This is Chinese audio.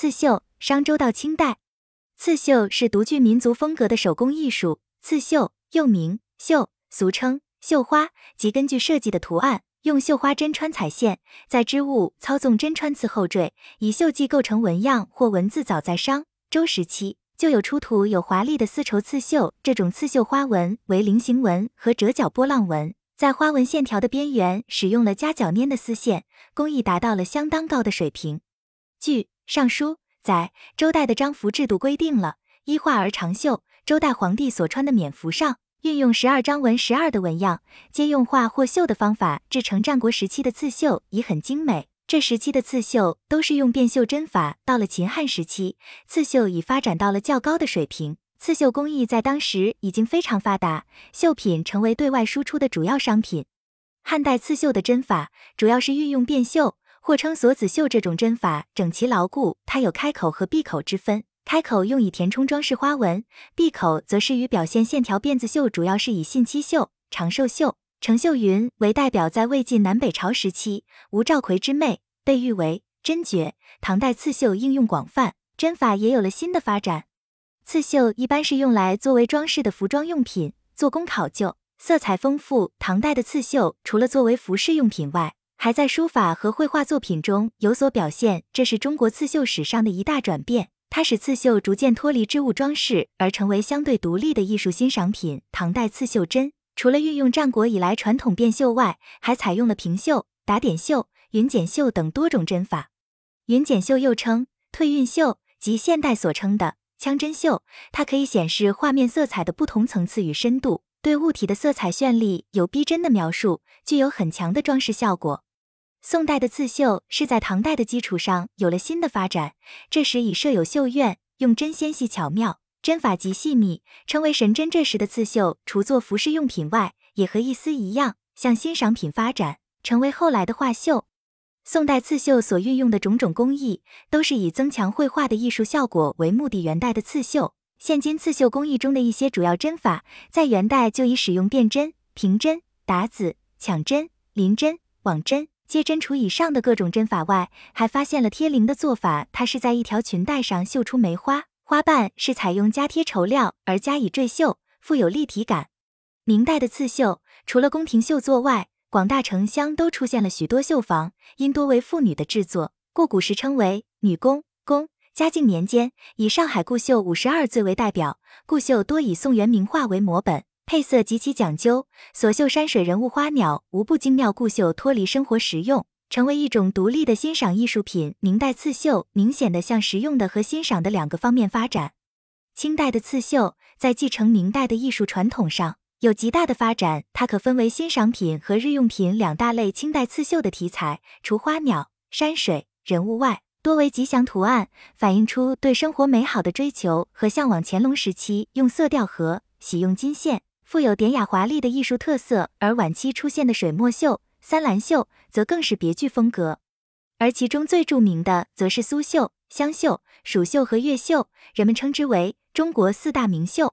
刺绣，商周到清代，刺绣是独具民族风格的手工艺术。刺绣又名绣，俗称绣花，即根据设计的图案，用绣花针穿彩线，在织物操纵针穿刺后缀，以绣迹构成纹样或文字。早在商周时期，就有出土有华丽的丝绸刺绣，这种刺绣花纹为菱形纹和折角波浪纹。在花纹线条的边缘使用了夹角粘的丝线，工艺达到了相当高的水平。据《尚书》载，周代的章服制度规定了衣画而长绣。周代皇帝所穿的冕服上运用十二章纹十二的纹样，皆用画或绣的方法制成。战国时期的刺绣已很精美，这时期的刺绣都是用变绣针法。到了秦汉时期，刺绣已发展到了较高的水平。刺绣工艺在当时已经非常发达，绣品成为对外输出的主要商品。汉代刺绣的针法主要是运用变绣，或称锁子绣。这种针法整齐牢固，它有开口和闭口之分。开口用以填充装饰花纹，闭口则是于表现线条。辫子绣主要是以信七绣、长寿绣、成绣云为代表。在魏晋南北朝时期，吴兆奎之妹被誉为针绝。唐代刺绣应用广泛，针法也有了新的发展。刺绣一般是用来作为装饰的服装用品，做工考究，色彩丰富。唐代的刺绣除了作为服饰用品外，还在书法和绘画作品中有所表现，这是中国刺绣史上的一大转变。它使刺绣逐渐脱离织物装饰，而成为相对独立的艺术欣赏品。唐代刺绣针除了运用战国以来传统变绣外，还采用了平绣、打点绣、云剪绣等多种针法。云剪绣又称退晕绣，即现代所称的。枪针绣，它可以显示画面色彩的不同层次与深度，对物体的色彩绚丽有逼真的描述，具有很强的装饰效果。宋代的刺绣是在唐代的基础上有了新的发展，这时已设有绣院，用针纤细巧妙，针法极细密，称为神针。这时的刺绣除做服饰用品外，也和一丝一样向欣赏品发展，成为后来的画绣。宋代刺绣所运用的种种工艺，都是以增强绘画的艺术效果为目的。元代的刺绣，现今刺绣工艺中的一些主要针法，在元代就已使用变针、平针、打子、抢针、临针、网针、接针。除以上的各种针法外，还发现了贴绫的做法。它是在一条裙带上绣出梅花，花瓣是采用加贴绸料而加以缀绣，富有立体感。明代的刺绣，除了宫廷绣作外，广大城乡都出现了许多绣坊，因多为妇女的制作，故古时称为女工。工嘉靖年间，以上海顾绣五十二最为代表。顾绣多以宋元名画为摹本，配色极其讲究，所绣山水、人物、花鸟无不精妙。故绣脱离生活实用，成为一种独立的欣赏艺术品。明代刺绣明显的向实用的和欣赏的两个方面发展。清代的刺绣在继承明代的艺术传统上。有极大的发展，它可分为欣赏品和日用品两大类。清代刺绣的题材，除花鸟、山水、人物外，多为吉祥图案，反映出对生活美好的追求和向往。乾隆时期用色调和，喜用金线，富有典雅华丽的艺术特色；而晚期出现的水墨绣、三蓝绣，则更是别具风格。而其中最著名的，则是苏绣、湘绣、蜀绣和越绣，人们称之为中国四大名绣。